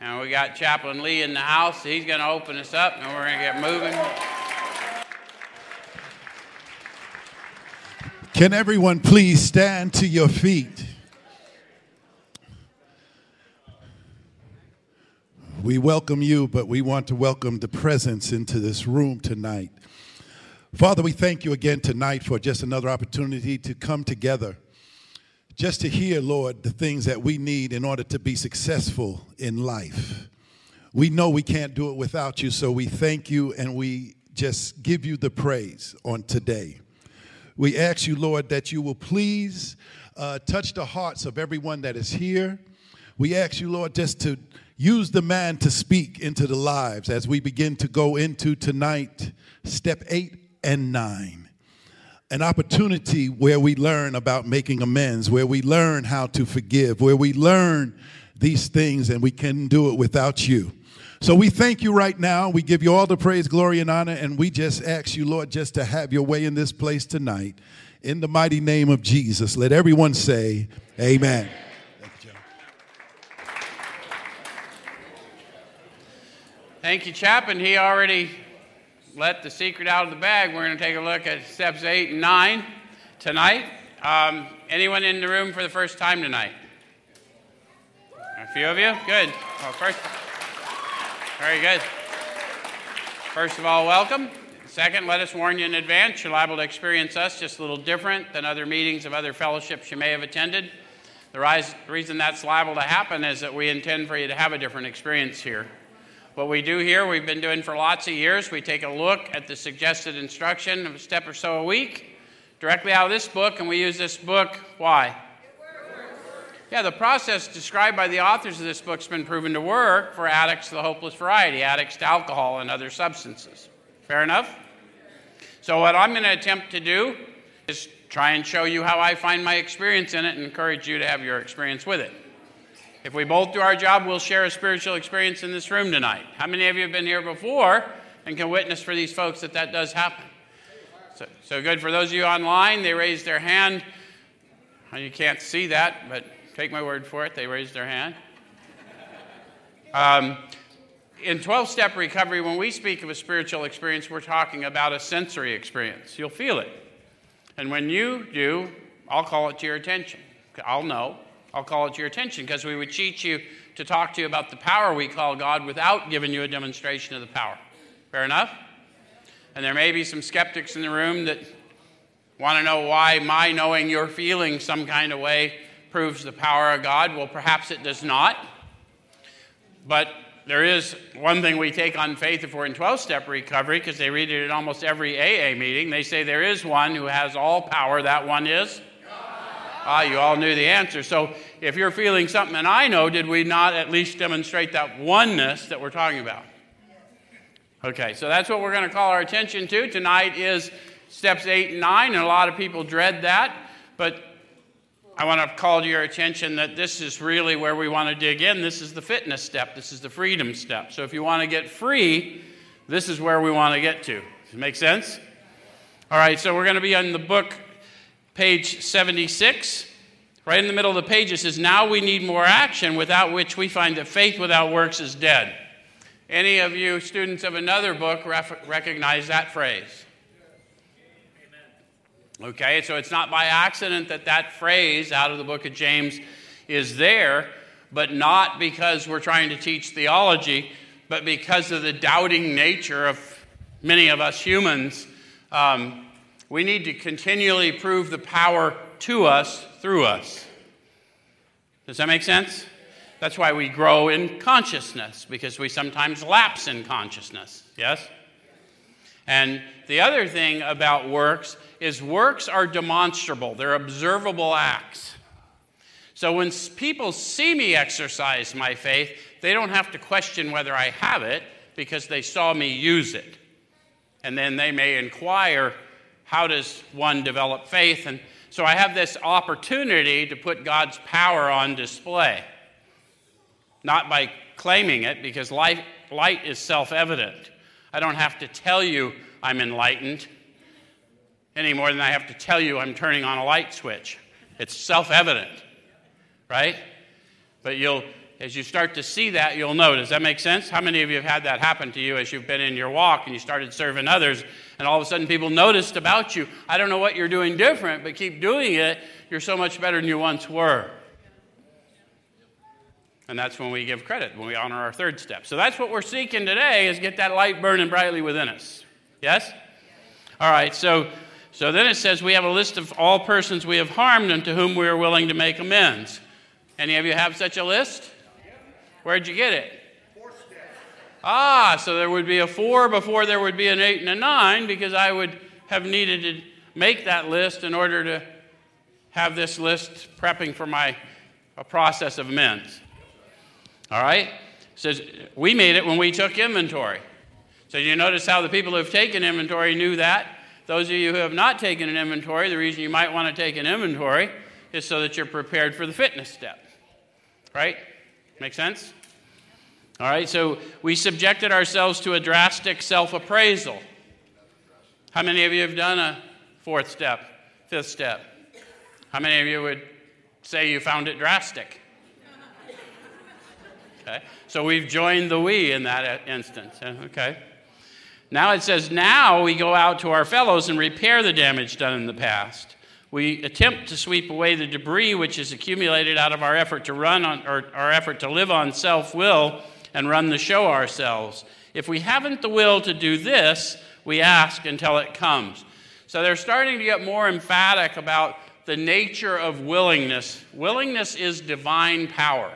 And we got Chaplain Lee in the house. He's going to open us up and we're going to get moving. Can everyone please stand to your feet? We welcome you, but we want to welcome the presence into this room tonight. Father, we thank you again tonight for just another opportunity to come together, just to hear, Lord, the things that we need in order to be successful in life. We know we can't do it without you, so we thank you and we just give you the praise on today. We ask you, Lord, that you will please uh, touch the hearts of everyone that is here. We ask you, Lord, just to use the man to speak into the lives as we begin to go into tonight, step eight and nine. An opportunity where we learn about making amends, where we learn how to forgive, where we learn these things and we can do it without you. So we thank you right now. We give you all the praise, glory, and honor, and we just ask you, Lord, just to have your way in this place tonight. In the mighty name of Jesus, let everyone say, Amen. Thank you, Thank you, Chap. And he already let the secret out of the bag. We're going to take a look at steps eight and nine tonight. Um, anyone in the room for the first time tonight? A few of you? Good. Well, first. Very good. First of all, welcome. Second, let us warn you in advance. You're liable to experience us just a little different than other meetings of other fellowships you may have attended. The reason that's liable to happen is that we intend for you to have a different experience here. What we do here, we've been doing for lots of years. We take a look at the suggested instruction of a step or so a week directly out of this book, and we use this book. Why? Yeah, the process described by the authors of this book has been proven to work for addicts of the hopeless variety, addicts to alcohol and other substances. Fair enough? So, what I'm going to attempt to do is try and show you how I find my experience in it and encourage you to have your experience with it. If we both do our job, we'll share a spiritual experience in this room tonight. How many of you have been here before and can witness for these folks that that does happen? So, so good. For those of you online, they raised their hand. You can't see that, but Take my word for it. They raised their hand. Um, in 12 step recovery, when we speak of a spiritual experience, we're talking about a sensory experience. You'll feel it. And when you do, I'll call it to your attention. I'll know. I'll call it to your attention because we would teach you to talk to you about the power we call God without giving you a demonstration of the power. Fair enough? And there may be some skeptics in the room that want to know why my knowing you're feeling some kind of way proves the power of God. Well, perhaps it does not. But there is one thing we take on faith if we're in 12 step recovery, because they read it at almost every AA meeting. They say there is one who has all power. That one is? Ah, you all knew the answer. So if you're feeling something and I know, did we not at least demonstrate that oneness that we're talking about? Okay, so that's what we're going to call our attention to. Tonight is steps eight and nine, and a lot of people dread that. But I want to call to your attention that this is really where we want to dig in. This is the fitness step, this is the freedom step. So if you want to get free, this is where we want to get to. Does it make sense? All right, so we're going to be on the book, page 76. Right in the middle of the page, it says, Now we need more action, without which we find that faith without works is dead. Any of you students of another book recognize that phrase? Okay, so it's not by accident that that phrase out of the book of James is there, but not because we're trying to teach theology, but because of the doubting nature of many of us humans. Um, we need to continually prove the power to us through us. Does that make sense? That's why we grow in consciousness, because we sometimes lapse in consciousness. Yes? And the other thing about works is works are demonstrable, they're observable acts. So when people see me exercise my faith, they don't have to question whether I have it because they saw me use it. And then they may inquire, how does one develop faith? And so I have this opportunity to put God's power on display. Not by claiming it, because light, light is self evident. I don't have to tell you I'm enlightened any more than I have to tell you I'm turning on a light switch. It's self evident, right? But you'll, as you start to see that, you'll know. Does that make sense? How many of you have had that happen to you as you've been in your walk and you started serving others, and all of a sudden people noticed about you, I don't know what you're doing different, but keep doing it. You're so much better than you once were. And that's when we give credit, when we honor our third step. So that's what we're seeking today is get that light burning brightly within us. Yes? All right, so so then it says we have a list of all persons we have harmed and to whom we are willing to make amends. Any of you have such a list? Where'd you get it? Ah, so there would be a four before there would be an eight and a nine because I would have needed to make that list in order to have this list prepping for my a process of amends. All right? Says we made it when we took inventory. So you notice how the people who have taken inventory knew that? Those of you who have not taken an inventory, the reason you might want to take an inventory is so that you're prepared for the fitness step. Right? Make sense? All right, so we subjected ourselves to a drastic self appraisal. How many of you have done a fourth step, fifth step? How many of you would say you found it drastic? Okay, so we've joined the we in that uh, instance. Uh, okay. Now it says, now we go out to our fellows and repair the damage done in the past. We attempt to sweep away the debris which is accumulated out of our effort to run on, or our effort to live on self will and run the show ourselves. If we haven't the will to do this, we ask until it comes. So they're starting to get more emphatic about the nature of willingness. Willingness is divine power.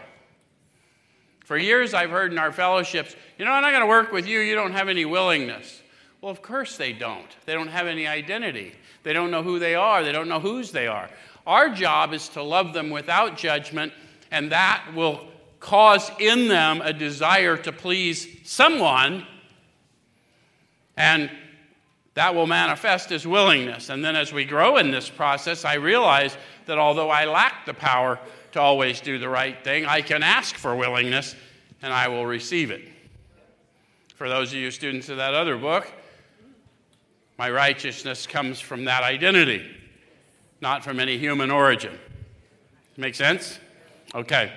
For years, I've heard in our fellowships, you know, I'm not going to work with you, you don't have any willingness. Well, of course they don't. They don't have any identity. They don't know who they are, they don't know whose they are. Our job is to love them without judgment, and that will cause in them a desire to please someone, and that will manifest as willingness. And then as we grow in this process, I realize that although I lack the power to always do the right thing. I can ask for willingness and I will receive it. For those of you students of that other book, my righteousness comes from that identity, not from any human origin. Make sense? Okay.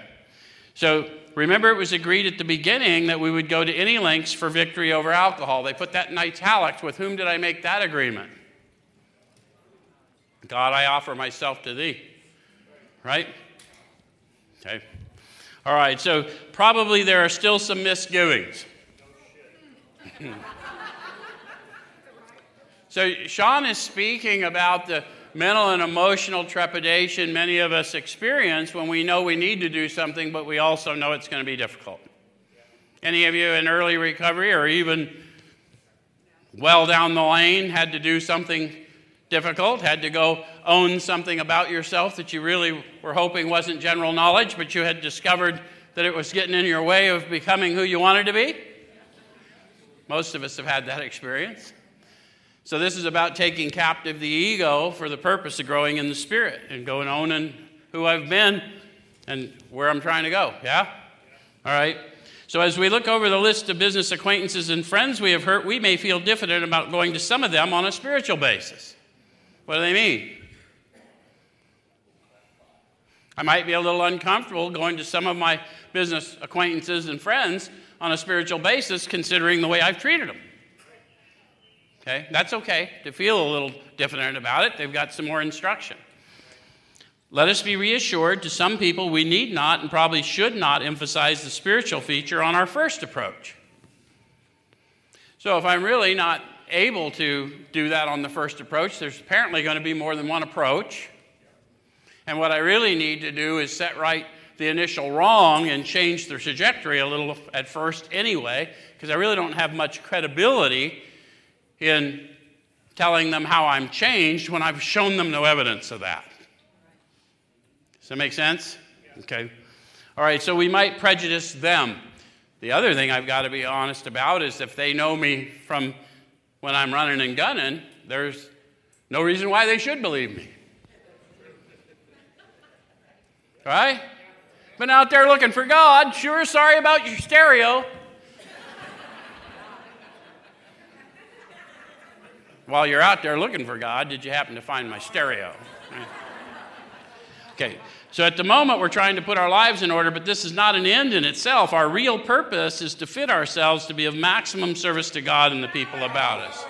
So remember, it was agreed at the beginning that we would go to any lengths for victory over alcohol. They put that in italics. With whom did I make that agreement? God, I offer myself to thee. Right? Okay? All right, so probably there are still some misgivings. so, Sean is speaking about the mental and emotional trepidation many of us experience when we know we need to do something, but we also know it's going to be difficult. Any of you in early recovery or even well down the lane had to do something difficult, had to go own something about yourself that you really were hoping wasn't general knowledge, but you had discovered that it was getting in your way of becoming who you wanted to be? Most of us have had that experience. So, this is about taking captive the ego for the purpose of growing in the spirit and going owning who I've been and where I'm trying to go. Yeah? All right. So, as we look over the list of business acquaintances and friends we have hurt, we may feel diffident about going to some of them on a spiritual basis. What do they mean? I might be a little uncomfortable going to some of my business acquaintances and friends on a spiritual basis, considering the way I've treated them. Okay, that's okay to feel a little diffident about it. They've got some more instruction. Let us be reassured to some people we need not and probably should not emphasize the spiritual feature on our first approach. So, if I'm really not able to do that on the first approach. There's apparently going to be more than one approach. And what I really need to do is set right the initial wrong and change the trajectory a little at first anyway, because I really don't have much credibility in telling them how I'm changed when I've shown them no evidence of that. Does that make sense? Okay. All right, so we might prejudice them. The other thing I've got to be honest about is if they know me from when I'm running and gunning, there's no reason why they should believe me. Right? Been out there looking for God. Sure sorry about your stereo. While you're out there looking for God, did you happen to find my stereo? Okay, So at the moment, we're trying to put our lives in order, but this is not an end in itself. Our real purpose is to fit ourselves to be of maximum service to God and the people about us.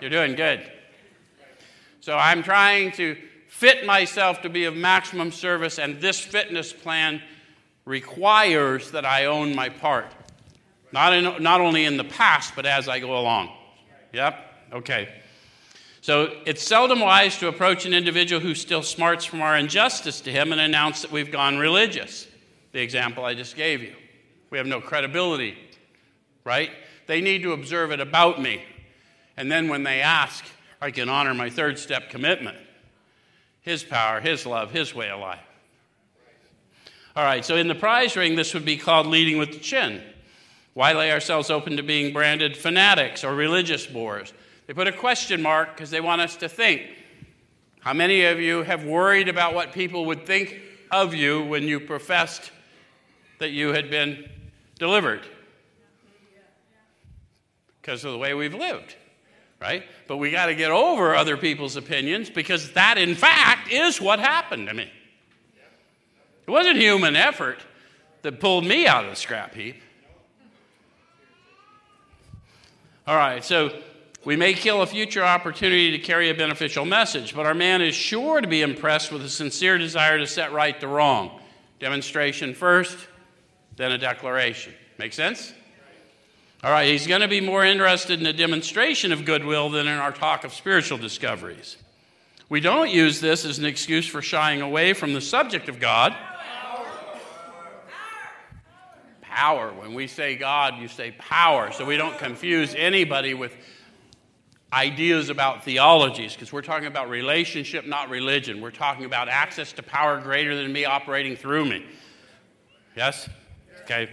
You're doing good. So I'm trying to fit myself to be of maximum service, and this fitness plan requires that I own my part. Not, in, not only in the past, but as I go along. Yep? Okay. So it's seldom wise to approach an individual who still smarts from our injustice to him and announce that we've gone religious. The example I just gave you. We have no credibility, right? They need to observe it about me. And then when they ask, I can honor my third step commitment His power, His love, His way of life. All right, so in the prize ring, this would be called leading with the chin. Why lay ourselves open to being branded fanatics or religious bores? They put a question mark because they want us to think. How many of you have worried about what people would think of you when you professed that you had been delivered? Because of the way we've lived, right? But we got to get over other people's opinions because that, in fact, is what happened to me. It wasn't human effort that pulled me out of the scrap heap. All right, so we may kill a future opportunity to carry a beneficial message, but our man is sure to be impressed with a sincere desire to set right the wrong. Demonstration first, then a declaration. Make sense? All right, he's going to be more interested in a demonstration of goodwill than in our talk of spiritual discoveries. We don't use this as an excuse for shying away from the subject of God. Power. When we say God, you say power. So we don't confuse anybody with ideas about theologies because we're talking about relationship, not religion. We're talking about access to power greater than me operating through me. Yes? Okay.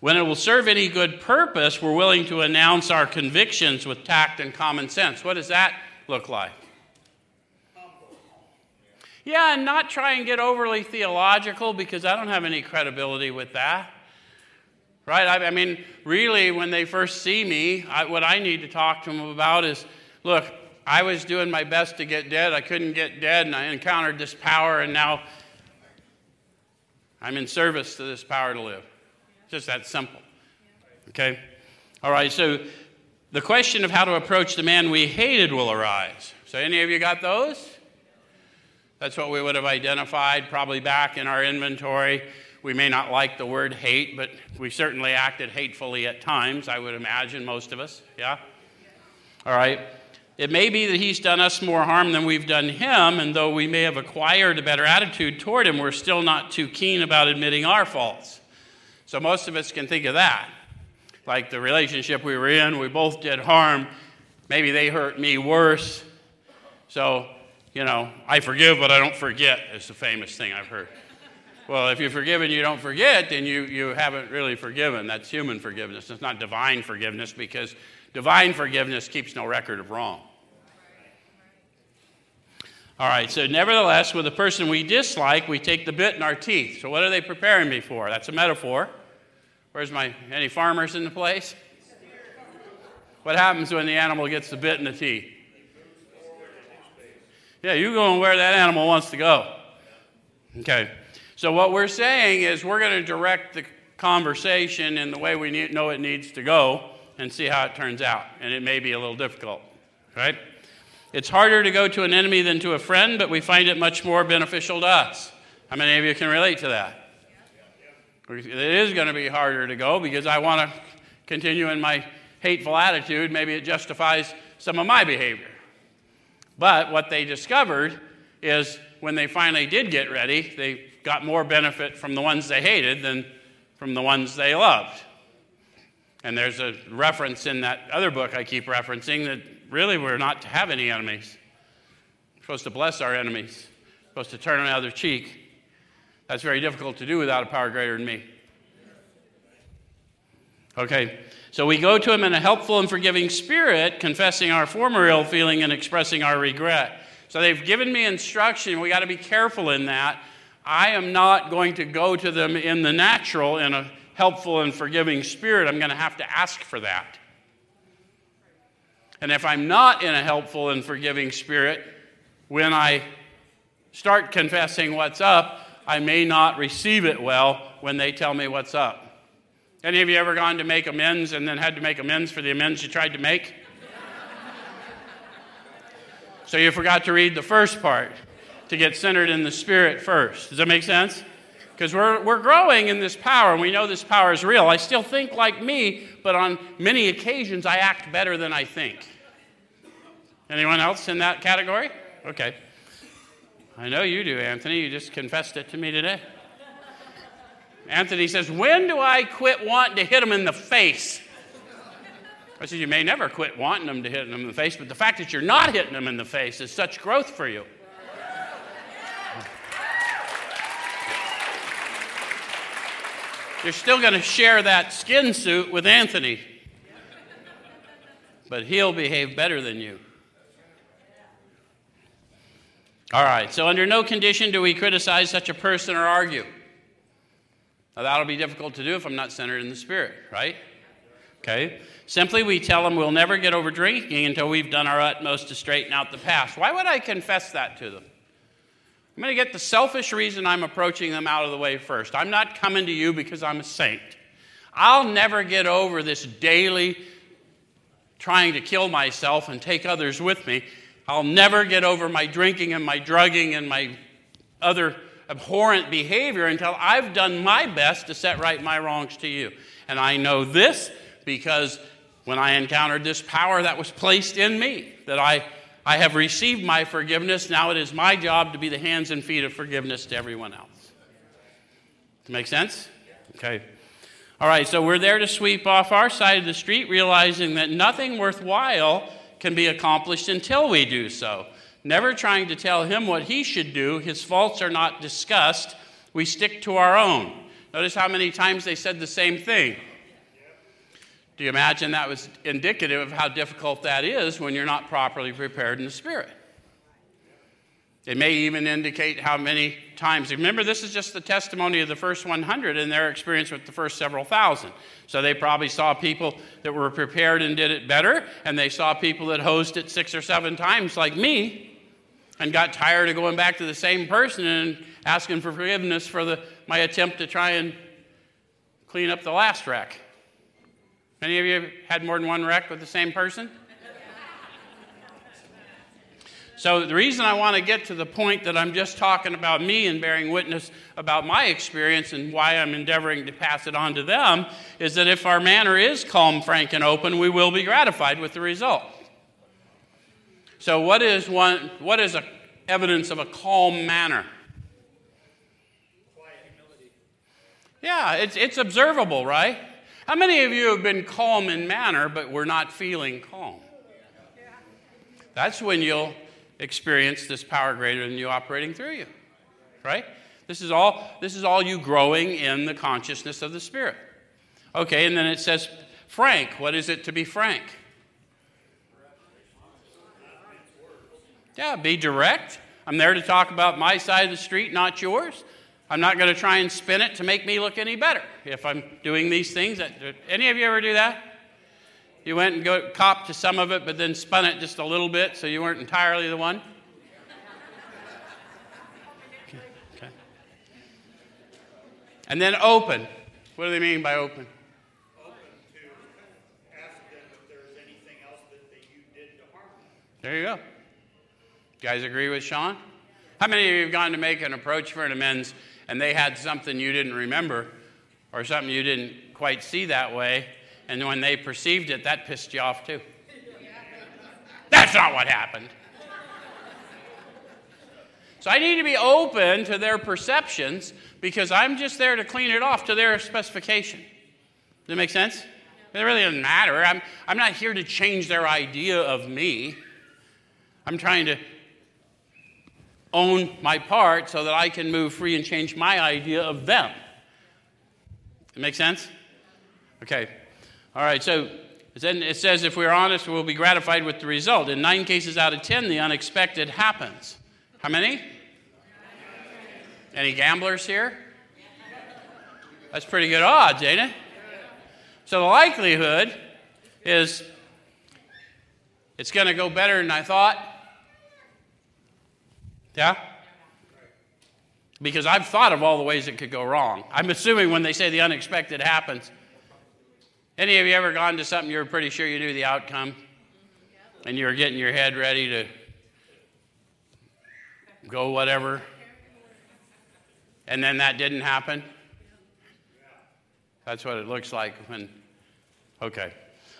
When it will serve any good purpose, we're willing to announce our convictions with tact and common sense. What does that look like? Yeah, and not try and get overly theological because I don't have any credibility with that. Right? I, I mean, really, when they first see me, I, what I need to talk to them about is look, I was doing my best to get dead. I couldn't get dead, and I encountered this power, and now I'm in service to this power to live. Just that simple. Okay? All right, so the question of how to approach the man we hated will arise. So, any of you got those? That's what we would have identified probably back in our inventory. We may not like the word hate, but we certainly acted hatefully at times, I would imagine, most of us. Yeah? All right. It may be that he's done us more harm than we've done him, and though we may have acquired a better attitude toward him, we're still not too keen about admitting our faults. So most of us can think of that. Like the relationship we were in, we both did harm. Maybe they hurt me worse. So, you know, I forgive, but I don't forget, is the famous thing I've heard. Well, if you forgive and you don't forget, then you, you haven't really forgiven. That's human forgiveness. It's not divine forgiveness because divine forgiveness keeps no record of wrong. All right, so nevertheless, with a person we dislike, we take the bit in our teeth. So, what are they preparing me for? That's a metaphor. Where's my, any farmers in the place? What happens when the animal gets the bit in the teeth? Yeah, you go and where that animal wants to go. Okay. So, what we're saying is we're going to direct the conversation in the way we need, know it needs to go and see how it turns out. And it may be a little difficult, right? It's harder to go to an enemy than to a friend, but we find it much more beneficial to us. How many of you can relate to that? It is going to be harder to go because I want to continue in my hateful attitude. Maybe it justifies some of my behavior. But what they discovered is when they finally did get ready, they got more benefit from the ones they hated than from the ones they loved. And there's a reference in that other book I keep referencing that really we're not to have any enemies. We're supposed to bless our enemies, we're supposed to turn another cheek. That's very difficult to do without a power greater than me. Okay, so we go to him in a helpful and forgiving spirit, confessing our former ill feeling and expressing our regret. So they've given me instruction. We got to be careful in that I am not going to go to them in the natural in a helpful and forgiving spirit. I'm going to have to ask for that. And if I'm not in a helpful and forgiving spirit, when I start confessing what's up, I may not receive it well when they tell me what's up. Any of you ever gone to make amends and then had to make amends for the amends you tried to make? so you forgot to read the first part to get centered in the Spirit first. Does that make sense? Because we're, we're growing in this power and we know this power is real. I still think like me, but on many occasions I act better than I think. Anyone else in that category? Okay. I know you do, Anthony. You just confessed it to me today. Anthony says, When do I quit wanting to hit him in the face? I said, You may never quit wanting them to hit them in the face, but the fact that you're not hitting them in the face is such growth for you. You're still going to share that skin suit with Anthony, but he'll behave better than you. All right, so under no condition do we criticize such a person or argue. Now, that'll be difficult to do if I'm not centered in the Spirit, right? Okay. Simply, we tell them we'll never get over drinking until we've done our utmost to straighten out the past. Why would I confess that to them? I'm going to get the selfish reason I'm approaching them out of the way first. I'm not coming to you because I'm a saint. I'll never get over this daily trying to kill myself and take others with me. I'll never get over my drinking and my drugging and my other abhorrent behavior until I've done my best to set right my wrongs to you. And I know this because when I encountered this power that was placed in me, that I, I have received my forgiveness, now it is my job to be the hands and feet of forgiveness to everyone else. Make sense? Okay. All right, so we're there to sweep off our side of the street, realizing that nothing worthwhile can be accomplished until we do so never trying to tell him what he should do. His faults are not discussed. We stick to our own. Notice how many times they said the same thing. Do you imagine that was indicative of how difficult that is when you're not properly prepared in the Spirit? It may even indicate how many times. Remember, this is just the testimony of the first 100 and their experience with the first several thousand. So they probably saw people that were prepared and did it better, and they saw people that hosed it six or seven times, like me and got tired of going back to the same person and asking for forgiveness for the, my attempt to try and clean up the last wreck. Any of you had more than one wreck with the same person? So, the reason I want to get to the point that I'm just talking about me and bearing witness about my experience and why I'm endeavoring to pass it on to them is that if our manner is calm, frank, and open, we will be gratified with the result. So, what is one? What is a evidence of a calm manner? Quiet humility. Yeah, it's, it's observable, right? How many of you have been calm in manner, but we're not feeling calm? That's when you'll experience this power greater than you operating through you, right? This is all. This is all you growing in the consciousness of the Spirit. Okay, and then it says, frank. What is it to be frank? Yeah, be direct. I'm there to talk about my side of the street, not yours. I'm not going to try and spin it to make me look any better if I'm doing these things. Any of you ever do that? You went and go, copped to some of it, but then spun it just a little bit so you weren't entirely the one? Okay. okay. And then open. What do they mean by open? There you go. You guys agree with Sean? How many of you have gone to make an approach for an amends and they had something you didn't remember or something you didn't quite see that way, and when they perceived it, that pissed you off too? That's not what happened. So I need to be open to their perceptions because I'm just there to clean it off to their specification. Does that make sense? It really doesn't matter. I'm, I'm not here to change their idea of me. I'm trying to own my part so that I can move free and change my idea of them. It makes sense? Okay. All right, so then it says if we're honest, we'll be gratified with the result. In nine cases out of ten, the unexpected happens. How many? Any gamblers here? That's pretty good odds, ain't it? So the likelihood is it's going to go better than I thought. Yeah? Because I've thought of all the ways it could go wrong. I'm assuming when they say the unexpected happens, any of you ever gone to something you were pretty sure you knew the outcome? And you were getting your head ready to go whatever, and then that didn't happen? That's what it looks like when. Okay.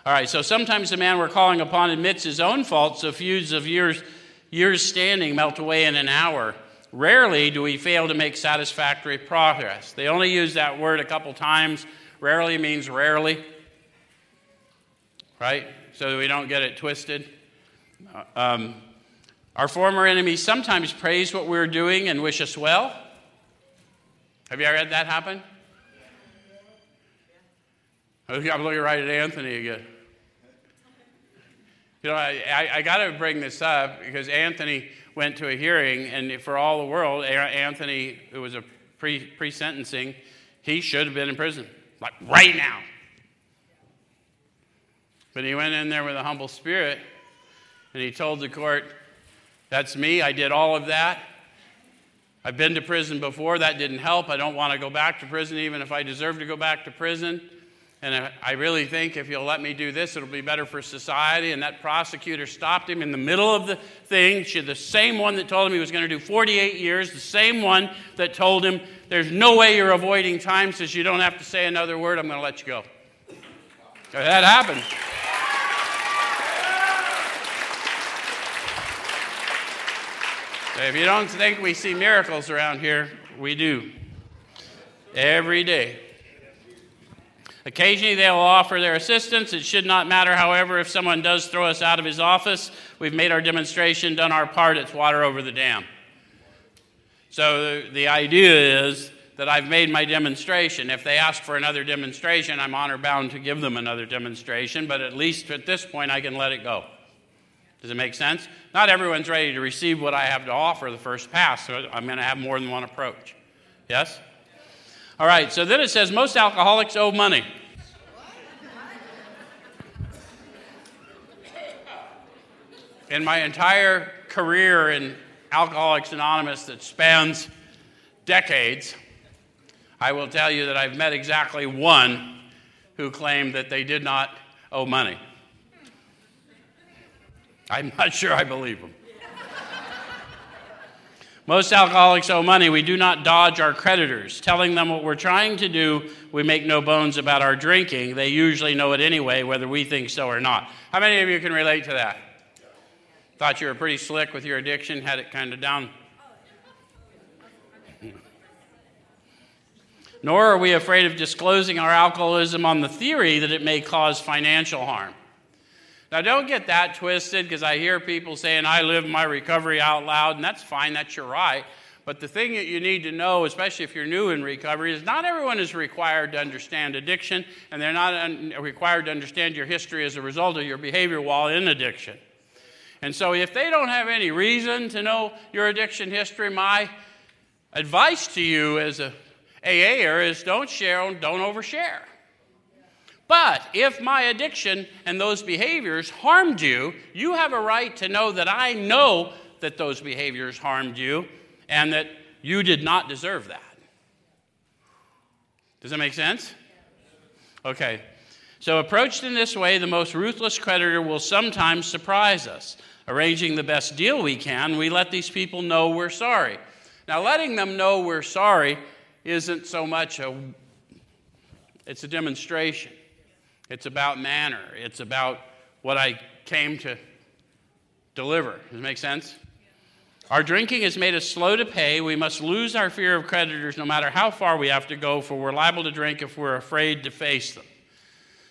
All right, so sometimes the man we're calling upon admits his own faults, so feuds of years, years standing melt away in an hour. Rarely do we fail to make satisfactory progress. They only use that word a couple times. Rarely means rarely, right? So we don't get it twisted. Uh, um, our former enemies sometimes praise what we're doing and wish us well. Have you ever had that happen? I'm looking right at Anthony again. You know, I, I, got to bring this up because Anthony went to a hearing, and for all the world, Anthony, who was a pre sentencing, he should have been in prison, like right now. But he went in there with a humble spirit, and he told the court, That's me, I did all of that. I've been to prison before, that didn't help. I don't want to go back to prison, even if I deserve to go back to prison. And I really think if you'll let me do this, it'll be better for society. And that prosecutor stopped him in the middle of the thing. She, the same one that told him he was going to do 48 years, the same one that told him, There's no way you're avoiding time, says you don't have to say another word, I'm going to let you go. That happened. if you don't think we see miracles around here, we do. Every day. Occasionally, they will offer their assistance. It should not matter, however, if someone does throw us out of his office. We've made our demonstration, done our part, it's water over the dam. So the, idea is that I've made my demonstration. If they ask for another demonstration, I'm honor bound to give them another demonstration, but at least at this point, I can let it go. Does it make sense? Not everyone's ready to receive what I have to offer the first pass, so I'm going to have more than one approach. Yes? All right, so then it says most alcoholics owe money. In my entire career in Alcoholics Anonymous that spans decades, I will tell you that I've met exactly one who claimed that they did not owe money. I'm not sure I believe them. Most alcoholics owe money. We do not dodge our creditors. Telling them what we're trying to do, we make no bones about our drinking. They usually know it anyway, whether we think so or not. How many of you can relate to that? Thought you were pretty slick with your addiction, had it kind of down. Nor are we afraid of disclosing our alcoholism on the theory that it may cause financial harm. Now, don't get that twisted because I hear people saying, I live my recovery out loud, and that's fine, that's your right. But the thing that you need to know, especially if you're new in recovery, is not everyone is required to understand addiction, and they're not un- required to understand your history as a result of your behavior while in addiction. And so, if they don't have any reason to know your addiction history, my advice to you as a AAer is don't share, don't overshare. But if my addiction and those behaviors harmed you, you have a right to know that I know that those behaviors harmed you and that you did not deserve that. Does that make sense? Okay. So, approached in this way, the most ruthless creditor will sometimes surprise us. Arranging the best deal we can, we let these people know we're sorry. Now, letting them know we're sorry isn't so much a it's a demonstration. It's about manner. It's about what I came to deliver. Does it make sense? Our drinking has made us slow to pay. We must lose our fear of creditors no matter how far we have to go, for we're liable to drink if we're afraid to face them.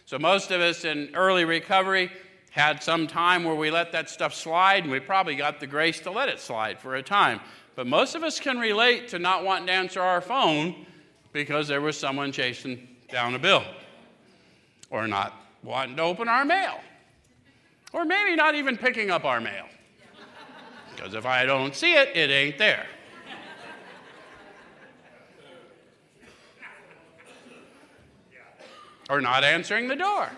So, most of us in early recovery had some time where we let that stuff slide, and we probably got the grace to let it slide for a time. But most of us can relate to not wanting to answer our phone because there was someone chasing down a bill or not wanting to open our mail, or maybe not even picking up our mail. Because if I don't see it, it ain't there. Or not answering the door.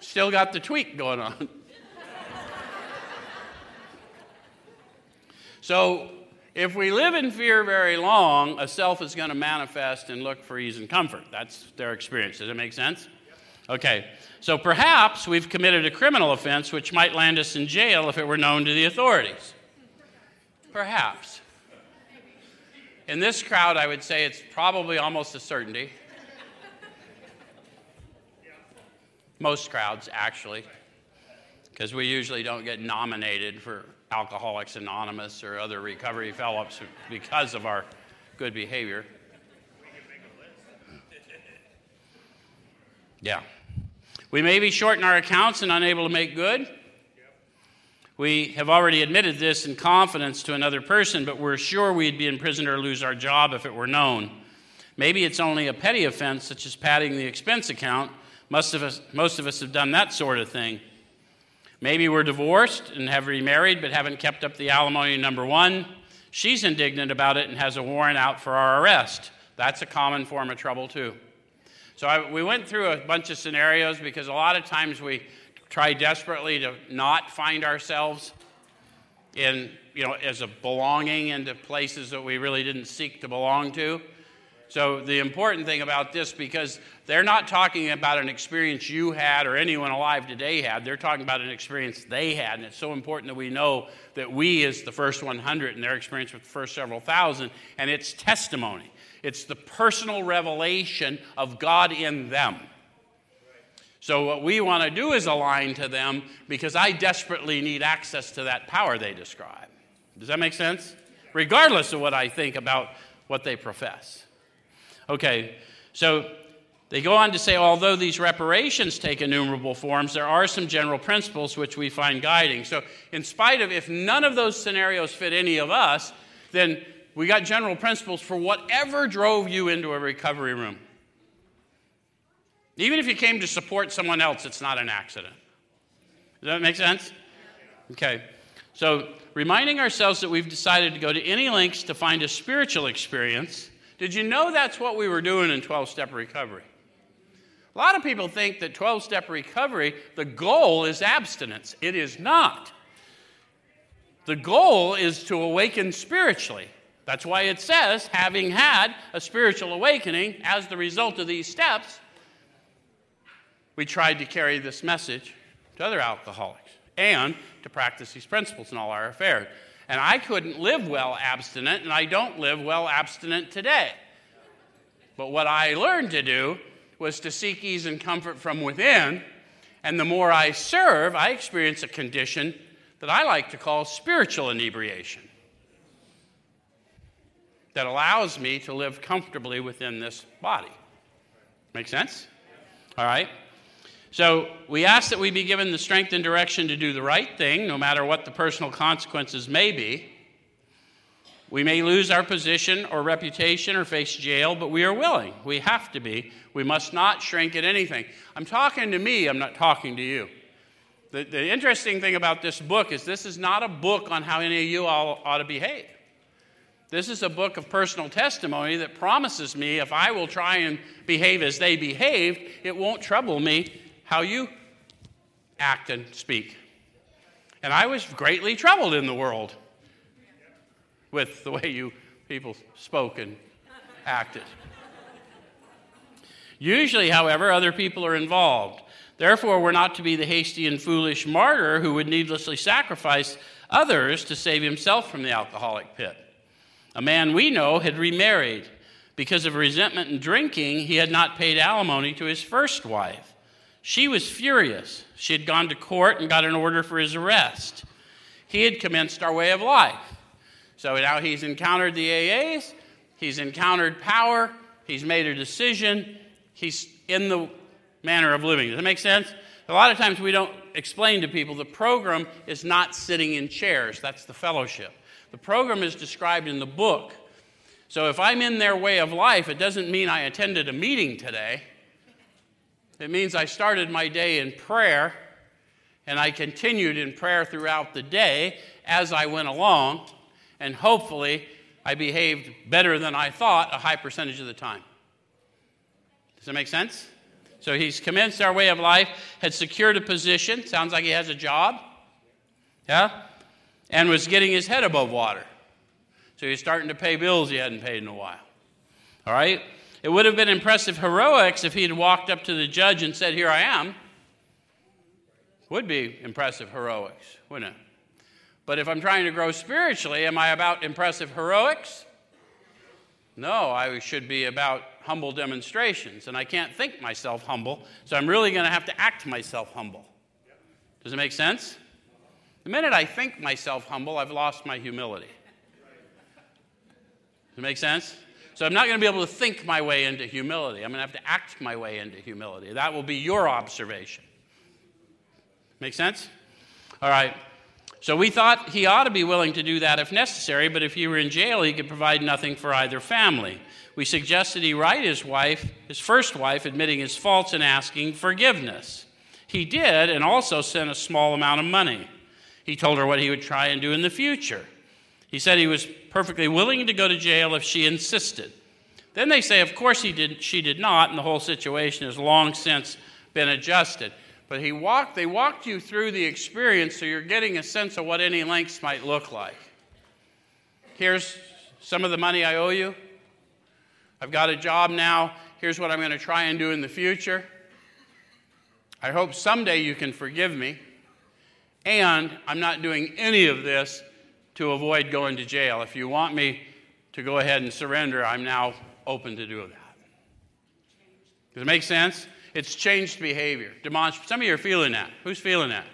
Still got the tweak going on. so if we live in fear very long, a self is going to manifest and look for ease and comfort. That's their experience. Does it make sense? Okay, so perhaps we've committed a criminal offense which might land us in jail if it were known to the authorities. Perhaps. In this crowd, I would say it's probably almost a certainty. Most crowds, actually, because we usually don't get nominated for Alcoholics Anonymous or other recovery fellows because of our good behavior. Yeah. We may be short in our accounts and unable to make good. We have already admitted this in confidence to another person, but we're sure we'd be in prison or lose our job if it were known. Maybe it's only a petty offense, such as padding the expense account. Most of us, most of us have done that sort of thing. Maybe we're divorced and have remarried but haven't kept up the alimony number one. She's indignant about it and has a warrant out for our arrest. That's a common form of trouble, too. So I, we went through a bunch of scenarios because a lot of times we try desperately to not find ourselves in, you know, as a belonging into places that we really didn't seek to belong to. So the important thing about this, because they're not talking about an experience you had or anyone alive today had, they're talking about an experience they had. And it's so important that we know that we is the first 100 and their experience with the first several thousand, and it's testimony. It's the personal revelation of God in them. So, what we want to do is align to them because I desperately need access to that power they describe. Does that make sense? Regardless of what I think about what they profess. Okay, so they go on to say although these reparations take innumerable forms, there are some general principles which we find guiding. So, in spite of if none of those scenarios fit any of us, then we got general principles for whatever drove you into a recovery room. Even if you came to support someone else, it's not an accident. Does that make sense? Okay. So, reminding ourselves that we've decided to go to any lengths to find a spiritual experience. Did you know that's what we were doing in 12 step recovery? A lot of people think that 12 step recovery, the goal is abstinence. It is not. The goal is to awaken spiritually. That's why it says, having had a spiritual awakening as the result of these steps, we tried to carry this message to other alcoholics and to practice these principles in all our affairs. And I couldn't live well abstinent, and I don't live well abstinent today. But what I learned to do was to seek ease and comfort from within. And the more I serve, I experience a condition that I like to call spiritual inebriation that allows me to live comfortably within this body. Make sense? All right. So we ask that we be given the strength and direction to do the right thing, no matter what the personal consequences may be. We may lose our position or reputation or face jail, but we are willing. We have to be. We must not shrink at anything. I'm talking to me, I'm not talking to you. The, the interesting thing about this book is this is not a book on how any of you all ought to behave. This is a book of personal testimony that promises me if I will try and behave as they behaved, it won't trouble me how you act and speak. And I was greatly troubled in the world with the way you people spoke and acted. Usually, however, other people are involved. Therefore, we're not to be the hasty and foolish martyr who would needlessly sacrifice others to save himself from the alcoholic pit. A man we know had remarried. Because of resentment and drinking, he had not paid alimony to his first wife. She was furious. She had gone to court and got an order for his arrest. He had commenced our way of life. So now he's encountered the AAs, he's encountered power, he's made a decision, he's in the manner of living. Does that make sense? A lot of times we don't explain to people the program is not sitting in chairs, that's the fellowship. The program is described in the book. So if I'm in their way of life, it doesn't mean I attended a meeting today. It means I started my day in prayer and I continued in prayer throughout the day as I went along, and hopefully I behaved better than I thought a high percentage of the time. Does that make sense? So he's commenced our way of life, had secured a position, sounds like he has a job. Yeah? and was getting his head above water. So he's starting to pay bills he hadn't paid in a while. All right? It would have been impressive heroics if he had walked up to the judge and said, Here I am. Would be impressive heroics, wouldn't it? But if I'm trying to grow spiritually, am I about impressive heroics? No, I should be about humble demonstrations. And I can't think myself humble, so I'm really going to have to act myself humble. Does it make sense? The minute I think myself humble, I've lost my humility. Does it make sense? So I'm not going to be able to think my way into humility. I'm going to have to act my way into humility. That will be your observation. Make sense? All right. So we thought he ought to be willing to do that if necessary, but if he were in jail, he could provide nothing for either family. We suggested he write his wife, his first wife, admitting his faults and asking forgiveness. He did, and also sent a small amount of money. He told her what he would try and do in the future. He said he was perfectly willing to go to jail if she insisted. Then they say, of course, he did, she did not, and the whole situation has long since been adjusted. But he walked, they walked you through the experience so you're getting a sense of what any lengths might look like. Here's some of the money I owe you. I've got a job now. Here's what I'm going to try and do in the future. I hope someday you can forgive me. And I'm not doing any of this to avoid going to jail. If you want me to go ahead and surrender, I'm now open to do that. Does it make sense? It's changed behavior. Demonst- Some of you are feeling that. Who's feeling that?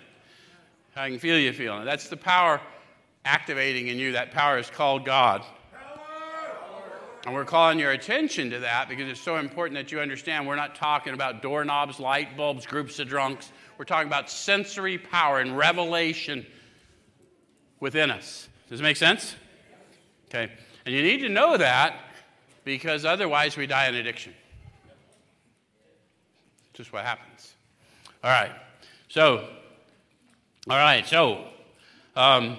I can feel you feeling it. That's the power activating in you. That power is called God. And we're calling your attention to that because it's so important that you understand we're not talking about doorknobs, light bulbs, groups of drunks. We're talking about sensory power and revelation within us. Does it make sense? Okay. And you need to know that because otherwise we die in addiction. Just what happens. All right. So, all right. So, um,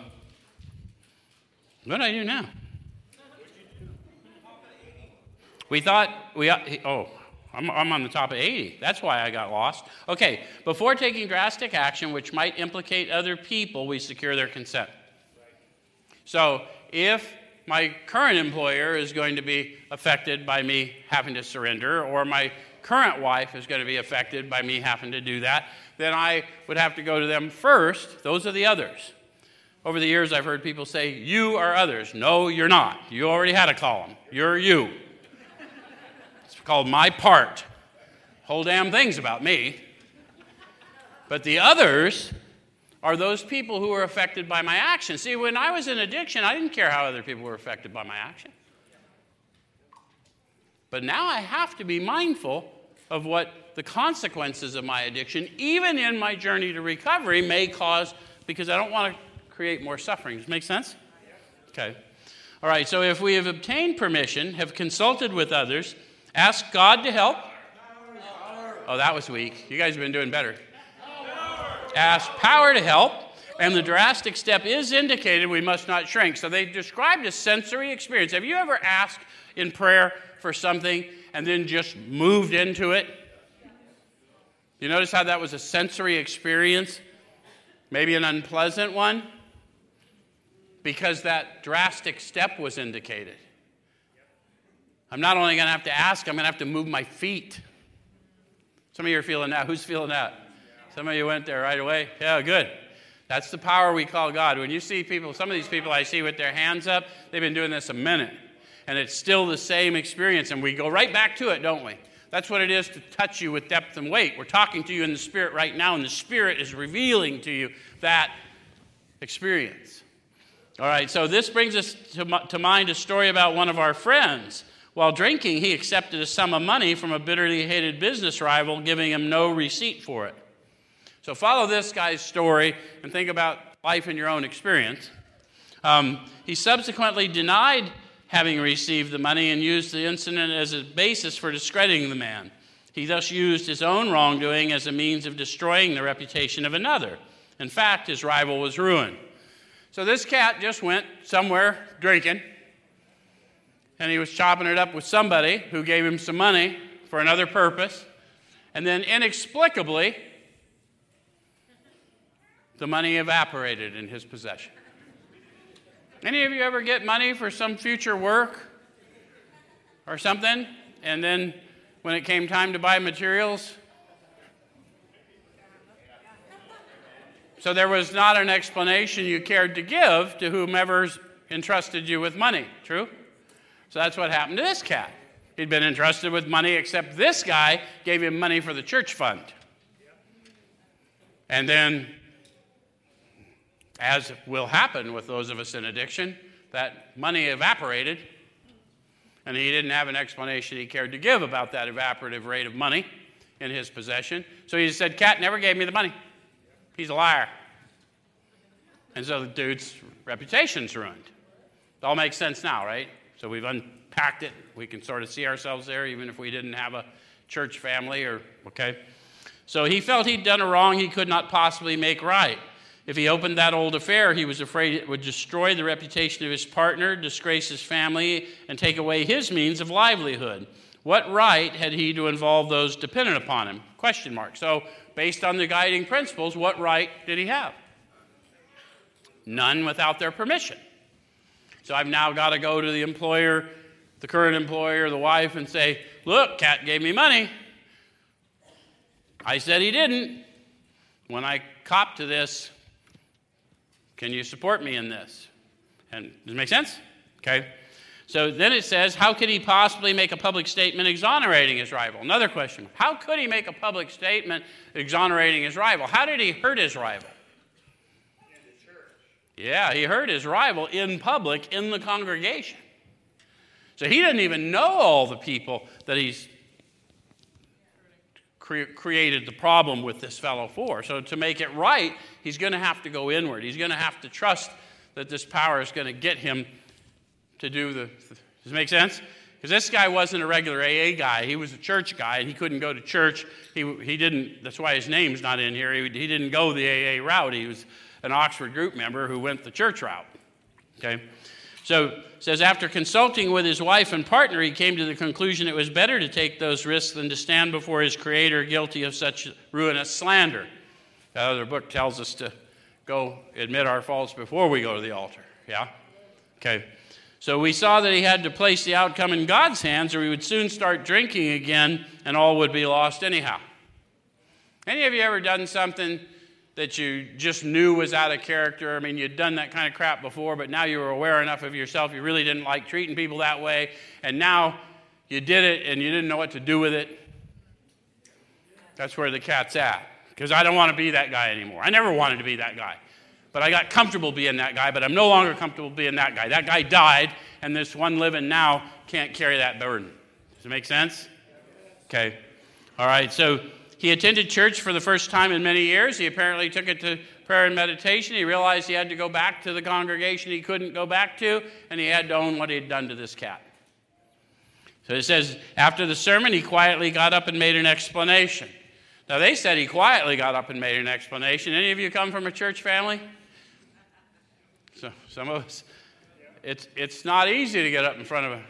what do I do now? We thought we, oh, I'm, I'm, on the top of 80. That's why I got lost. Okay, before taking drastic action which might implicate other people, we secure their consent. So if my current employer is going to be affected by me having to surrender, or my current wife is going to be affected by me having to do that, then I would have to go to them first. Those are the others. Over the years, I've heard people say, You are others. No, you're not. You already had a column. You're you. It's called my part. Whole damn thing's about me. But the others are those people who are affected by my action. See, when I was in addiction, I didn't care how other people were affected by my action. But now I have to be mindful of what the consequences of my addiction, even in my journey to recovery, may cause because I don't want to create more suffering. Does it make sense? Okay. All right, so if we have obtained permission, have consulted with others, asked God to help. Oh, that was weak. You guys have been doing better asked power to help, and the drastic step is indicated we must not shrink. So they described a sensory experience. Have you ever asked in prayer for something and then just moved into it? You notice how that was a sensory experience? Maybe an unpleasant one? Because that drastic step was indicated. I'm not only going to have to ask, I'm going to have to move my feet. Some of you are feeling that. Who's feeling that? Some of you went there right away. Yeah, good. That's the power we call God. When you see people, some of these people I see with their hands up, they've been doing this a minute. And it's still the same experience. And we go right back to it, don't we? That's what it is to touch you with depth and weight. We're talking to you in the Spirit right now, and the Spirit is revealing to you that experience. All right, so this brings us to, to mind a story about one of our friends. While drinking, he accepted a sum of money from a bitterly hated business rival, giving him no receipt for it. So follow this guy's story and think about life in your own experience. Um, he subsequently denied having received the money and used the incident as a basis for discrediting the man. He thus used his own wrongdoing as a means of destroying the reputation of another. In fact, his rival was ruined. So this cat just went somewhere drinking, and he was chopping it up with somebody who gave him some money for another purpose, and then inexplicably, the money evaporated in his possession. Any of you ever get money for some future work or something? And then when it came time to buy materials, So there was not an explanation you cared to give to whomever's entrusted you with money. True? So that's what happened to this cat. He'd been entrusted with money, except this guy gave him money for the church fund. And then, as will happen with those of us in addiction, that money evaporated, and he didn't have an explanation he cared to give about that evaporative rate of money in his possession. So he said, Cat never gave me the money. He's a liar. And so the dude's reputation's ruined. It all makes sense now, right? So we've unpacked it. We can sort of see ourselves there, even if we didn't have a church family or, okay? So he felt he'd done a wrong he could not possibly make right. If he opened that old affair, he was afraid it would destroy the reputation of his partner, disgrace his family, and take away his means of livelihood. What right had he to involve those dependent upon him? Question mark. So based on the guiding principles, what right did he have? None without their permission. So I've now got to go to the employer, the current employer, the wife, and say, Look, Cat gave me money. I said he didn't. When I cop to this, can you support me in this? And does it make sense? Okay. So then it says, how could he possibly make a public statement exonerating his rival? Another question. How could he make a public statement exonerating his rival? How did he hurt his rival? Yeah, he hurt his rival in public in the congregation. So he doesn't even know all the people that he's cre- created the problem with this fellow for. So to make it right, he's going to have to go inward. He's going to have to trust that this power is going to get him to do the. Does it make sense? Because this guy wasn't a regular AA guy. He was a church guy, and he couldn't go to church. He, he didn't, that's why his name's not in here. He, he didn't go the AA route. He was an Oxford group member who went the church route. Okay? So says after consulting with his wife and partner, he came to the conclusion it was better to take those risks than to stand before his creator guilty of such ruinous slander. The other book tells us to go admit our faults before we go to the altar. Yeah? Okay. So we saw that he had to place the outcome in God's hands, or he would soon start drinking again, and all would be lost anyhow. Any of you ever done something that you just knew was out of character? I mean, you'd done that kind of crap before, but now you were aware enough of yourself, you really didn't like treating people that way, and now you did it and you didn't know what to do with it. That's where the cat's at. Because I don't want to be that guy anymore. I never wanted to be that guy. But I got comfortable being that guy, but I'm no longer comfortable being that guy. That guy died, and this one living now can't carry that burden. Does it make sense? Okay. All right, so he attended church for the first time in many years. He apparently took it to prayer and meditation. He realized he had to go back to the congregation he couldn't go back to, and he had to own what he had done to this cat. So it says, after the sermon, he quietly got up and made an explanation. Now, they said he quietly got up and made an explanation. Any of you come from a church family? So, some of us, it's, it's not easy to get up in front of a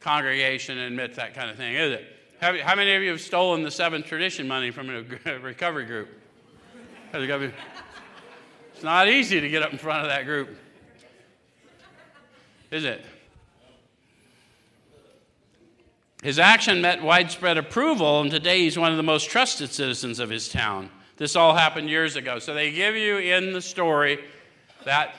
congregation and admit that kind of thing, is it? How, how many of you have stolen the seventh tradition money from a recovery group? It's not easy to get up in front of that group, is it? His action met widespread approval, and today he's one of the most trusted citizens of his town. This all happened years ago. So they give you in the story that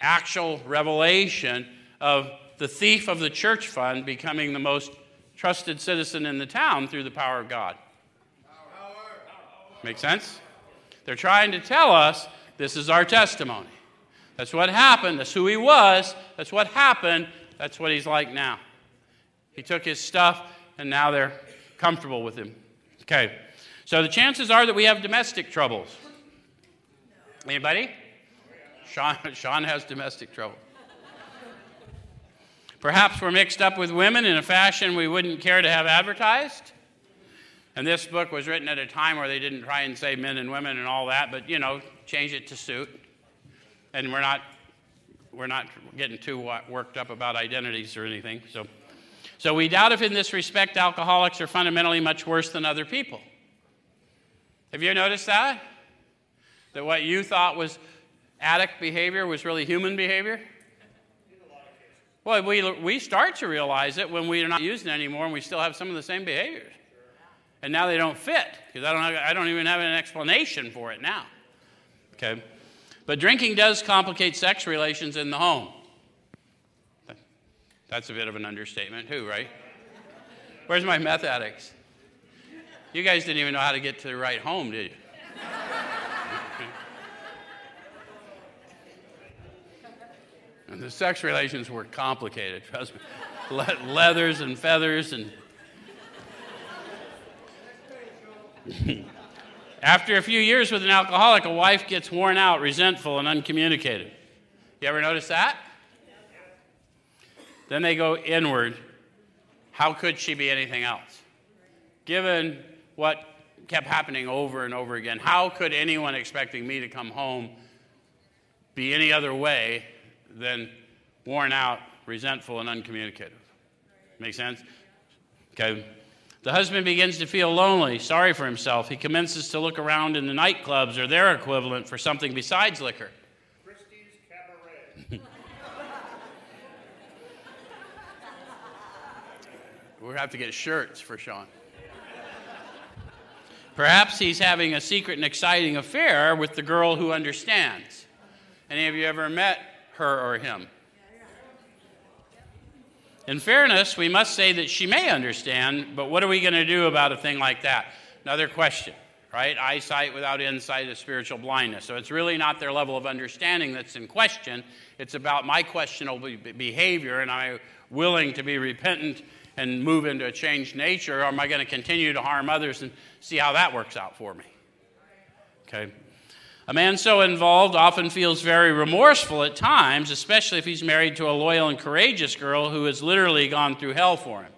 actual revelation of the thief of the church fund becoming the most trusted citizen in the town through the power of God. Make sense? They're trying to tell us this is our testimony. That's what happened. That's who he was. That's what happened. That's what he's like now. He took his stuff, and now they're comfortable with him. Okay. So the chances are that we have domestic troubles. Anybody? Sean, Sean has domestic trouble. Perhaps we're mixed up with women in a fashion we wouldn't care to have advertised. And this book was written at a time where they didn't try and say men and women and all that, but you know, change it to suit. And we're not we're not getting too worked up about identities or anything. So, so we doubt if in this respect alcoholics are fundamentally much worse than other people. Have you noticed that? That what you thought was addict behavior was really human behavior? Well, we, we start to realize it when we're not using it anymore and we still have some of the same behaviors. And now they don't fit because I don't, I don't even have an explanation for it now. Okay? But drinking does complicate sex relations in the home. That's a bit of an understatement, too, right? Where's my meth addicts? You guys didn't even know how to get to the right home, did you? And the sex relations were complicated, trust me. Le- leathers and feathers and. After a few years with an alcoholic, a wife gets worn out, resentful, and uncommunicative. You ever notice that? Then they go inward. How could she be anything else? Given what kept happening over and over again, how could anyone expecting me to come home be any other way than worn out, resentful, and uncommunicative? Make sense? Okay. The husband begins to feel lonely, sorry for himself. He commences to look around in the nightclubs or their equivalent for something besides liquor. Christie's Cabaret. We'll have to get shirts for Sean. Perhaps he's having a secret and exciting affair with the girl who understands. Any of you ever met her or him? In fairness, we must say that she may understand, but what are we going to do about a thing like that? Another question, right? Eyesight without insight is spiritual blindness. So it's really not their level of understanding that's in question. It's about my questionable behavior, and am I willing to be repentant and move into a changed nature, or am I going to continue to harm others and see how that works out for me? Okay. A man so involved often feels very remorseful at times, especially if he's married to a loyal and courageous girl who has literally gone through hell for him.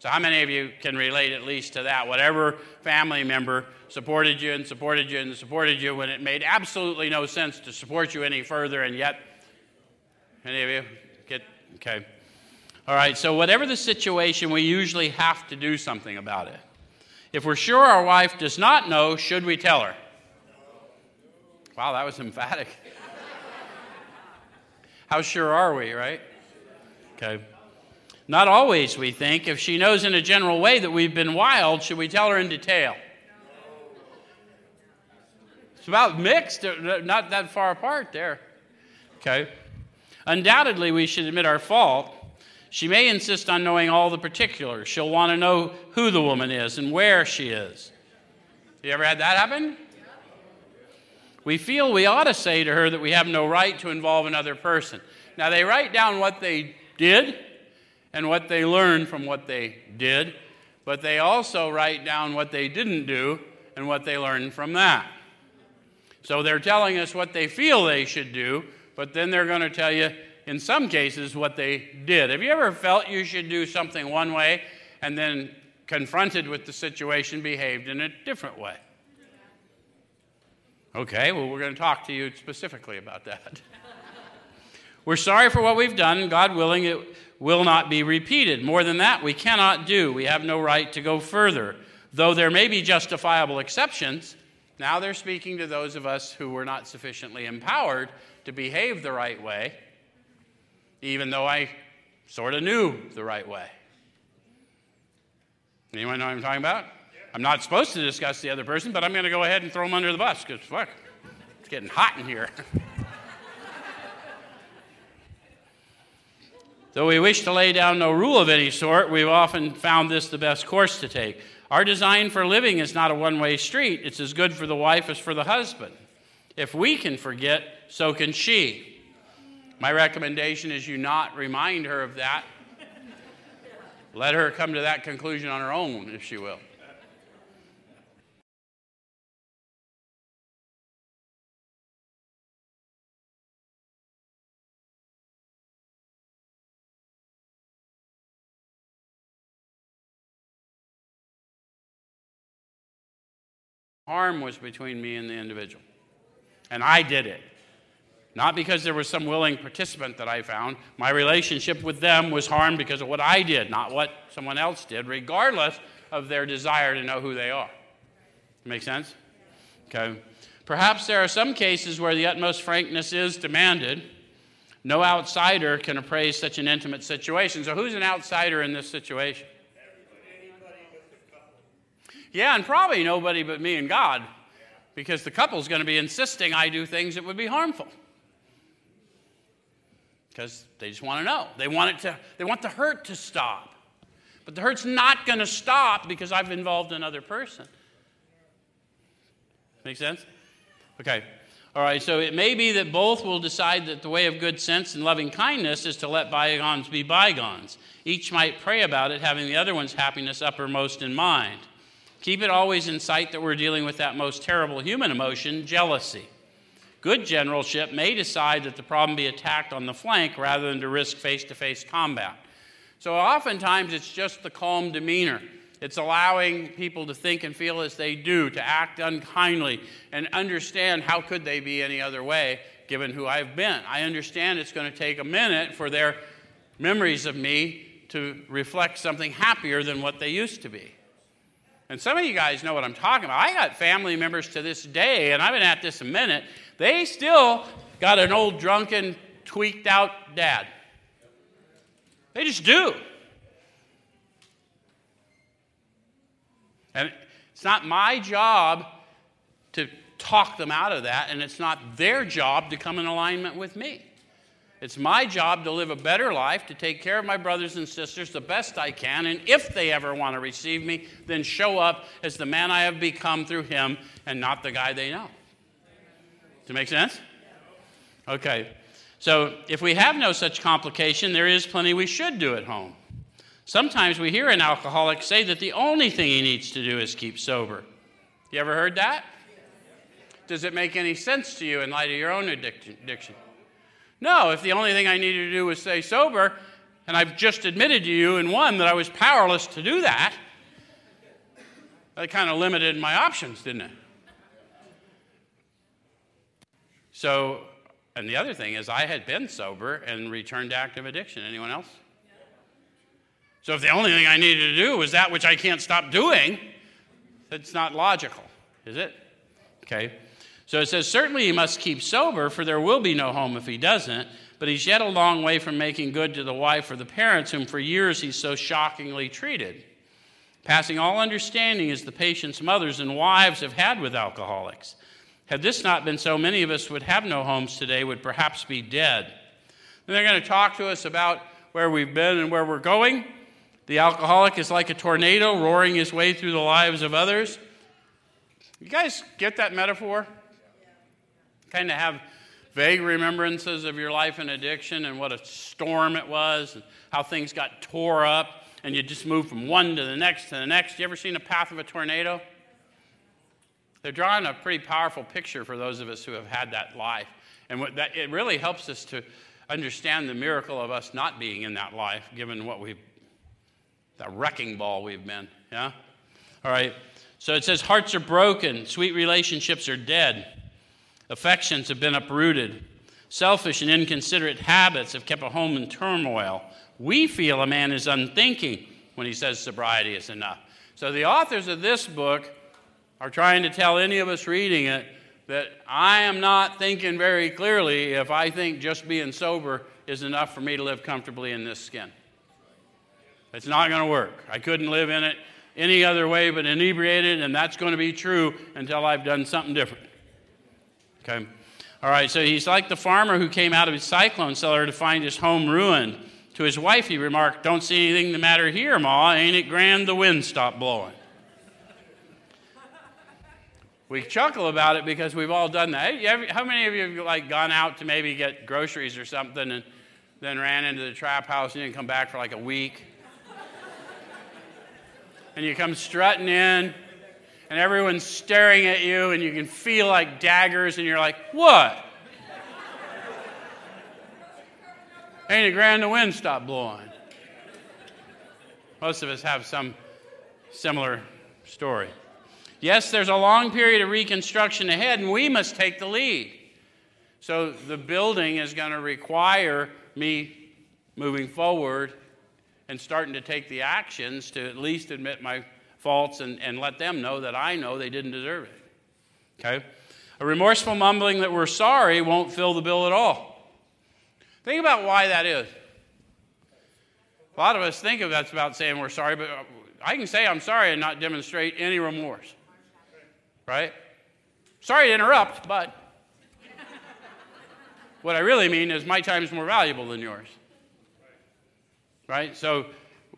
So, how many of you can relate at least to that? Whatever family member supported you and supported you and supported you when it made absolutely no sense to support you any further, and yet, any of you get, okay. All right, so whatever the situation, we usually have to do something about it. If we're sure our wife does not know, should we tell her? Wow, that was emphatic. How sure are we, right? Okay. Not always, we think. If she knows in a general way that we've been wild, should we tell her in detail? It's about mixed, uh, not that far apart there. Okay. Undoubtedly, we should admit our fault she may insist on knowing all the particulars. She'll want to know who the woman is and where she is. You ever had that happen? We feel we ought to say to her that we have no right to involve another person. Now, they write down what they did and what they learned from what they did, but they also write down what they didn't do and what they learned from that. So they're telling us what they feel they should do, but then they're going to tell you in some cases, what they did. Have you ever felt you should do something one way and then confronted with the situation behaved in a different way? Okay, well, we're going to talk to you specifically about that. we're sorry for what we've done. God willing, it will not be repeated. More than that, we cannot do. We have no right to go further. Though there may be justifiable exceptions, now they're speaking to those of us who were not sufficiently empowered to behave the right way even though I sort of knew the right way. Anyone know what I'm talking about? I'm not supposed to discuss the other person, but I'm going to go ahead and throw them under the bus because, fuck, it's getting hot in here. Though we wish to lay down no rule of any sort, we've often found this the best course to take. Our design for living is not a one way street, it's as good for the wife as for the husband. If we can forget, so can she. My recommendation is you not remind her of that. Let her come to that conclusion on her own, if she will. Harm was between me and the individual. And I did it. Not because there was some willing participant that I found. My relationship with them was harmed because of what I did, not what someone else did, regardless of their desire to know who they are. Make sense? Okay. Perhaps there are some cases where the utmost frankness is demanded. No outsider can appraise such an intimate situation. So, who's an outsider in this situation? Yeah, and probably nobody but me and God, because the couple's going to be insisting I do things that would be harmful. Because they just want to know. They want it to, they want the hurt to stop. But the hurt's not going to stop because I've involved another person. Make sense? Okay. All right, so it may be that both will decide that the way of good sense and loving kindness is to let bygones be bygones. Each might pray about it, having the other one's happiness uppermost in mind. Keep it always in sight that we're dealing with that most terrible human emotion, jealousy. Good generalship may decide that the problem be attacked on the flank rather than to risk face to face combat. So oftentimes it's just the calm demeanor. It's allowing people to think and feel as they do, to act unkindly, and understand how could they be any other way given who I've been. I understand it's going to take a minute for their memories of me to reflect something happier than what they used to be. And some of you guys know what I'm talking about. I got family members to this day, and I've been at this a minute. They still got an old drunken, tweaked out dad. They just do. And it's not my job to talk them out of that, and it's not their job to come in alignment with me. It's my job to live a better life, to take care of my brothers and sisters the best I can, and if they ever want to receive me, then show up as the man I have become through him and not the guy they know. Does it make sense? Okay. So if we have no such complication, there is plenty we should do at home. Sometimes we hear an alcoholic say that the only thing he needs to do is keep sober. You ever heard that? Does it make any sense to you in light of your own addiction? No, if the only thing I needed to do was stay sober, and I've just admitted to you in one that I was powerless to do that, that kind of limited my options, didn't it? So, and the other thing is, I had been sober and returned to active addiction. Anyone else? So, if the only thing I needed to do was that which I can't stop doing, that's not logical, is it? Okay. So it says, Certainly he must keep sober, for there will be no home if he doesn't, but he's yet a long way from making good to the wife or the parents whom for years he's so shockingly treated. Passing all understanding is the patience mothers and wives have had with alcoholics. Had this not been so, many of us would have no homes today, would perhaps be dead. And they're going to talk to us about where we've been and where we're going. The alcoholic is like a tornado roaring his way through the lives of others. You guys get that metaphor? Kind of have vague remembrances of your life in addiction and what a storm it was and how things got tore up and you just move from one to the next to the next. You ever seen a path of a tornado? They're drawing a pretty powerful picture for those of us who have had that life. And that, it really helps us to understand the miracle of us not being in that life, given what we've, the wrecking ball we've been. Yeah? All right. So it says, hearts are broken, sweet relationships are dead. Affections have been uprooted. Selfish and inconsiderate habits have kept a home in turmoil. We feel a man is unthinking when he says sobriety is enough. So the authors of this book are trying to tell any of us reading it that I am not thinking very clearly if I think just being sober is enough for me to live comfortably in this skin. It's not going to work. I couldn't live in it any other way but inebriated, and that's going to be true until I've done something different. Okay? All right, so he's like the farmer who came out of his cyclone cellar to find his home ruined. To his wife, he remarked, Don't see anything the matter here, Ma. Ain't it grand the wind stopped blowing? we chuckle about it because we've all done that. How many of you have like gone out to maybe get groceries or something and then ran into the trap house and didn't come back for like a week? and you come strutting in and everyone's staring at you, and you can feel like daggers, and you're like, what? Ain't it grand the wind stopped blowing? Most of us have some similar story. Yes, there's a long period of reconstruction ahead, and we must take the lead. So the building is going to require me moving forward and starting to take the actions to at least admit my faults and, and let them know that I know they didn't deserve it. Okay? A remorseful mumbling that we're sorry won't fill the bill at all. Think about why that is. A lot of us think of that's about saying we're sorry, but I can say I'm sorry and not demonstrate any remorse. Right? Sorry to interrupt, but what I really mean is my time is more valuable than yours. Right? So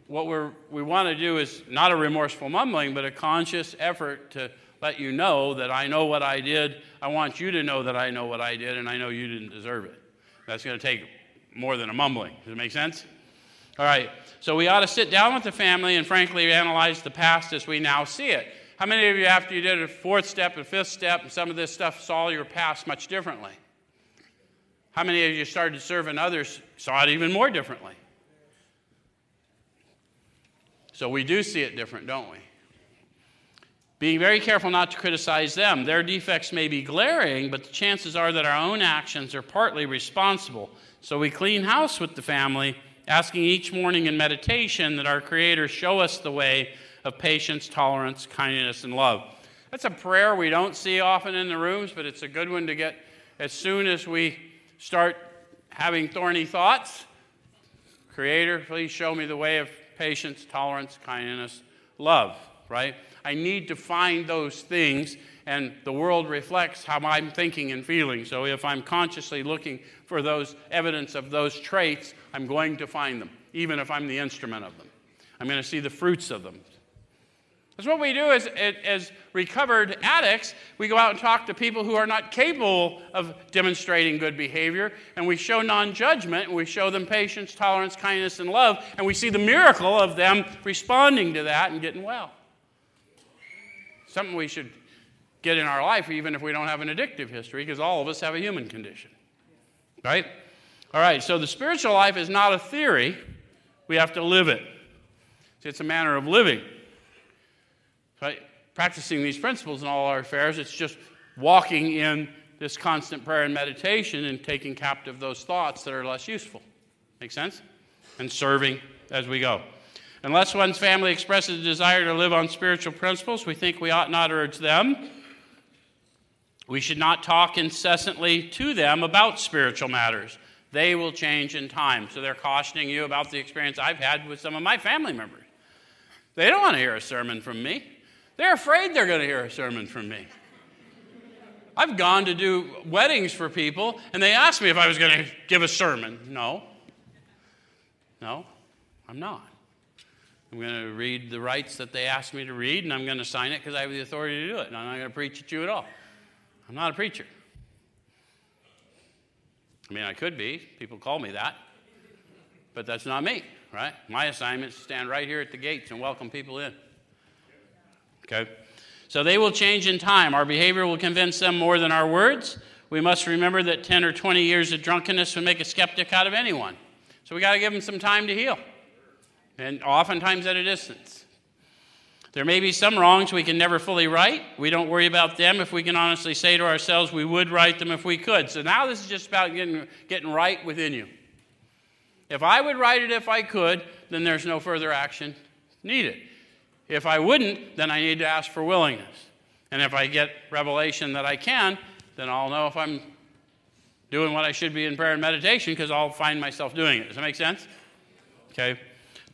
what we're, we want to do is not a remorseful mumbling, but a conscious effort to let you know that I know what I did. I want you to know that I know what I did, and I know you didn't deserve it. That's going to take more than a mumbling. Does it make sense? All right. So we ought to sit down with the family and frankly analyze the past as we now see it. How many of you, after you did a fourth step, and fifth step, and some of this stuff, saw your past much differently? How many of you started serving others, saw it even more differently? So we do see it different, don't we? Being very careful not to criticize them. Their defects may be glaring, but the chances are that our own actions are partly responsible. So we clean house with the family, asking each morning in meditation that our Creator show us the way of patience, tolerance, kindness, and love. That's a prayer we don't see often in the rooms, but it's a good one to get as soon as we start having thorny thoughts. Creator, please show me the way of patience, tolerance, kindness, love, right? I need to find those things, and the world reflects how I'm thinking and feeling. So if I'm consciously looking for those evidence of those traits, I'm going to find them, even if I'm the instrument of them. I'm going to see the fruits of them. That's what we do as, as recovered addicts. We go out and talk to people who are not capable of demonstrating good behavior, and we show non judgment, and we show them patience, tolerance, kindness, and love, and we see the miracle of them responding to that and getting well something we should get in our life, even if we don't have an addictive history, because all of us have a human condition. Right? All right, so the spiritual life is not a theory, we have to live it. It's a manner of living. Right? Practicing these principles in all our affairs, it's just walking in this constant prayer and meditation and taking captive those thoughts that are less useful. Make sense? And serving as we go. Unless one's family expresses a desire to live on spiritual principles, we think we ought not urge them. We should not talk incessantly to them about spiritual matters. They will change in time. So they're cautioning you about the experience I've had with some of my family members. They don't want to hear a sermon from me, they're afraid they're going to hear a sermon from me. I've gone to do weddings for people, and they asked me if I was going to give a sermon. No. No, I'm not. I'm going to read the rites that they asked me to read, and I'm going to sign it because I have the authority to do it. And I'm not going to preach at you at all. I'm not a preacher. I mean, I could be. People call me that. But that's not me, right? My assignment is to stand right here at the gates and welcome people in. Okay? So they will change in time. Our behavior will convince them more than our words. We must remember that 10 or 20 years of drunkenness would make a skeptic out of anyone. So we got to give them some time to heal and oftentimes at a distance. There may be some wrongs we can never fully right. We don't worry about them if we can honestly say to ourselves we would right them if we could. So now this is just about getting, getting right within you. If I would right it if I could, then there's no further action needed. If I wouldn't, then I need to ask for willingness. And if I get revelation that I can, then I'll know if I'm doing what I should be in prayer and meditation because I'll find myself doing it. Does that make sense? Okay.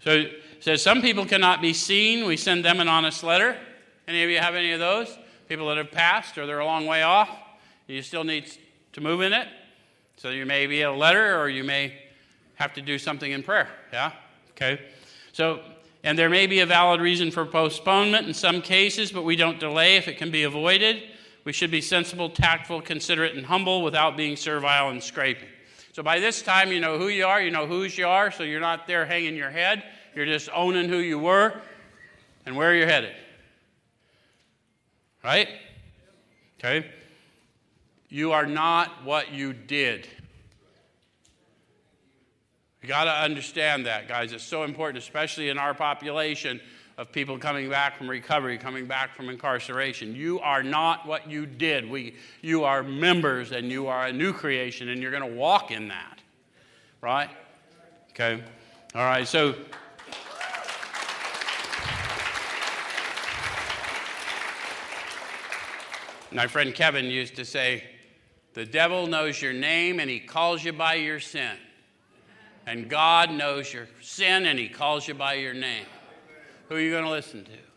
So it says some people cannot be seen. We send them an honest letter. Any of you have any of those? People that have passed or they're a long way off. You still need to move in it. So you may be a letter or you may have to do something in prayer. Yeah? Okay. So, and there may be a valid reason for postponement in some cases, but we don't delay if it can be avoided. We should be sensible, tactful, considerate, and humble without being servile and scraping. So by this time, you know who you are, you know whose you are, so you're not there hanging your head. You're just owning who you were and where you're headed. Right? Okay? You are not what you did. You got to understand that, guys. It's so important, especially in our population of people coming back from recovery, coming back from incarceration. You are not what you did. We, you are members and you are a new creation and you're going to walk in that. Right? Okay. All right. So My friend Kevin used to say, The devil knows your name and he calls you by your sin. And God knows your sin and He calls you by your name. Who are you going to listen to?